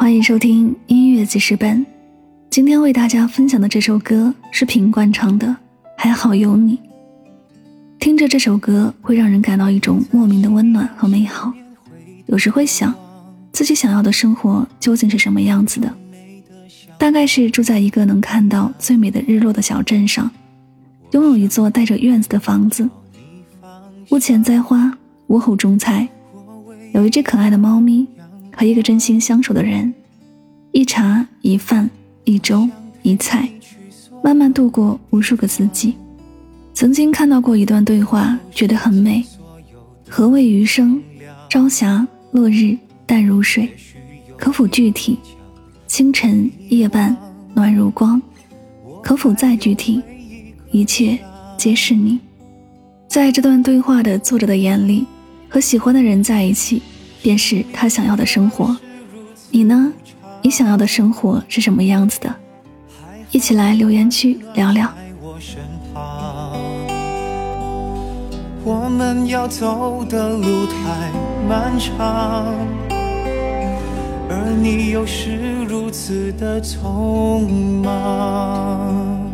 欢迎收听音乐记事本。今天为大家分享的这首歌是品冠唱的《还好有你》。听着这首歌，会让人感到一种莫名的温暖和美好。有时会想，自己想要的生活究竟是什么样子的？大概是住在一个能看到最美的日落的小镇上，拥有一座带着院子的房子，屋前栽花，屋后种菜，有一只可爱的猫咪。和一个真心相守的人，一茶一饭一粥一菜，慢慢度过无数个四季。曾经看到过一段对话，觉得很美。何谓余生？朝霞、落日、淡如水，可否具体？清晨、夜半，暖如光，可否再具体？一切皆是你。在这段对话的作者的眼里，和喜欢的人在一起。便是他想要的生活，你呢？你想要的生活是什么样子的？一起来留言区聊聊。我们要走的路太漫长，而你又是如此的匆忙。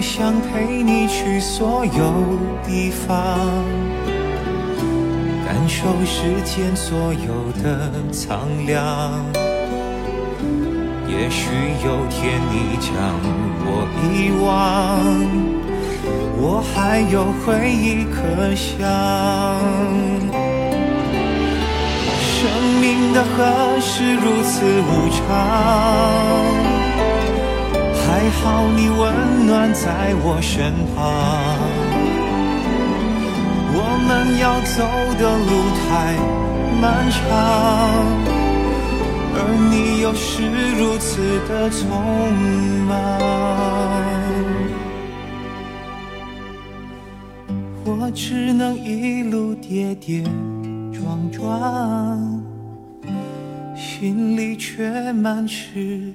想陪你去所有地方，感受世间所有的苍凉。也许有天你将我遗忘，我还有回忆可想。生命的河是如此无常。还好你温暖在我身旁，我们要走的路太漫长，而你又是如此的匆忙，我只能一路跌跌撞撞，心里却满是。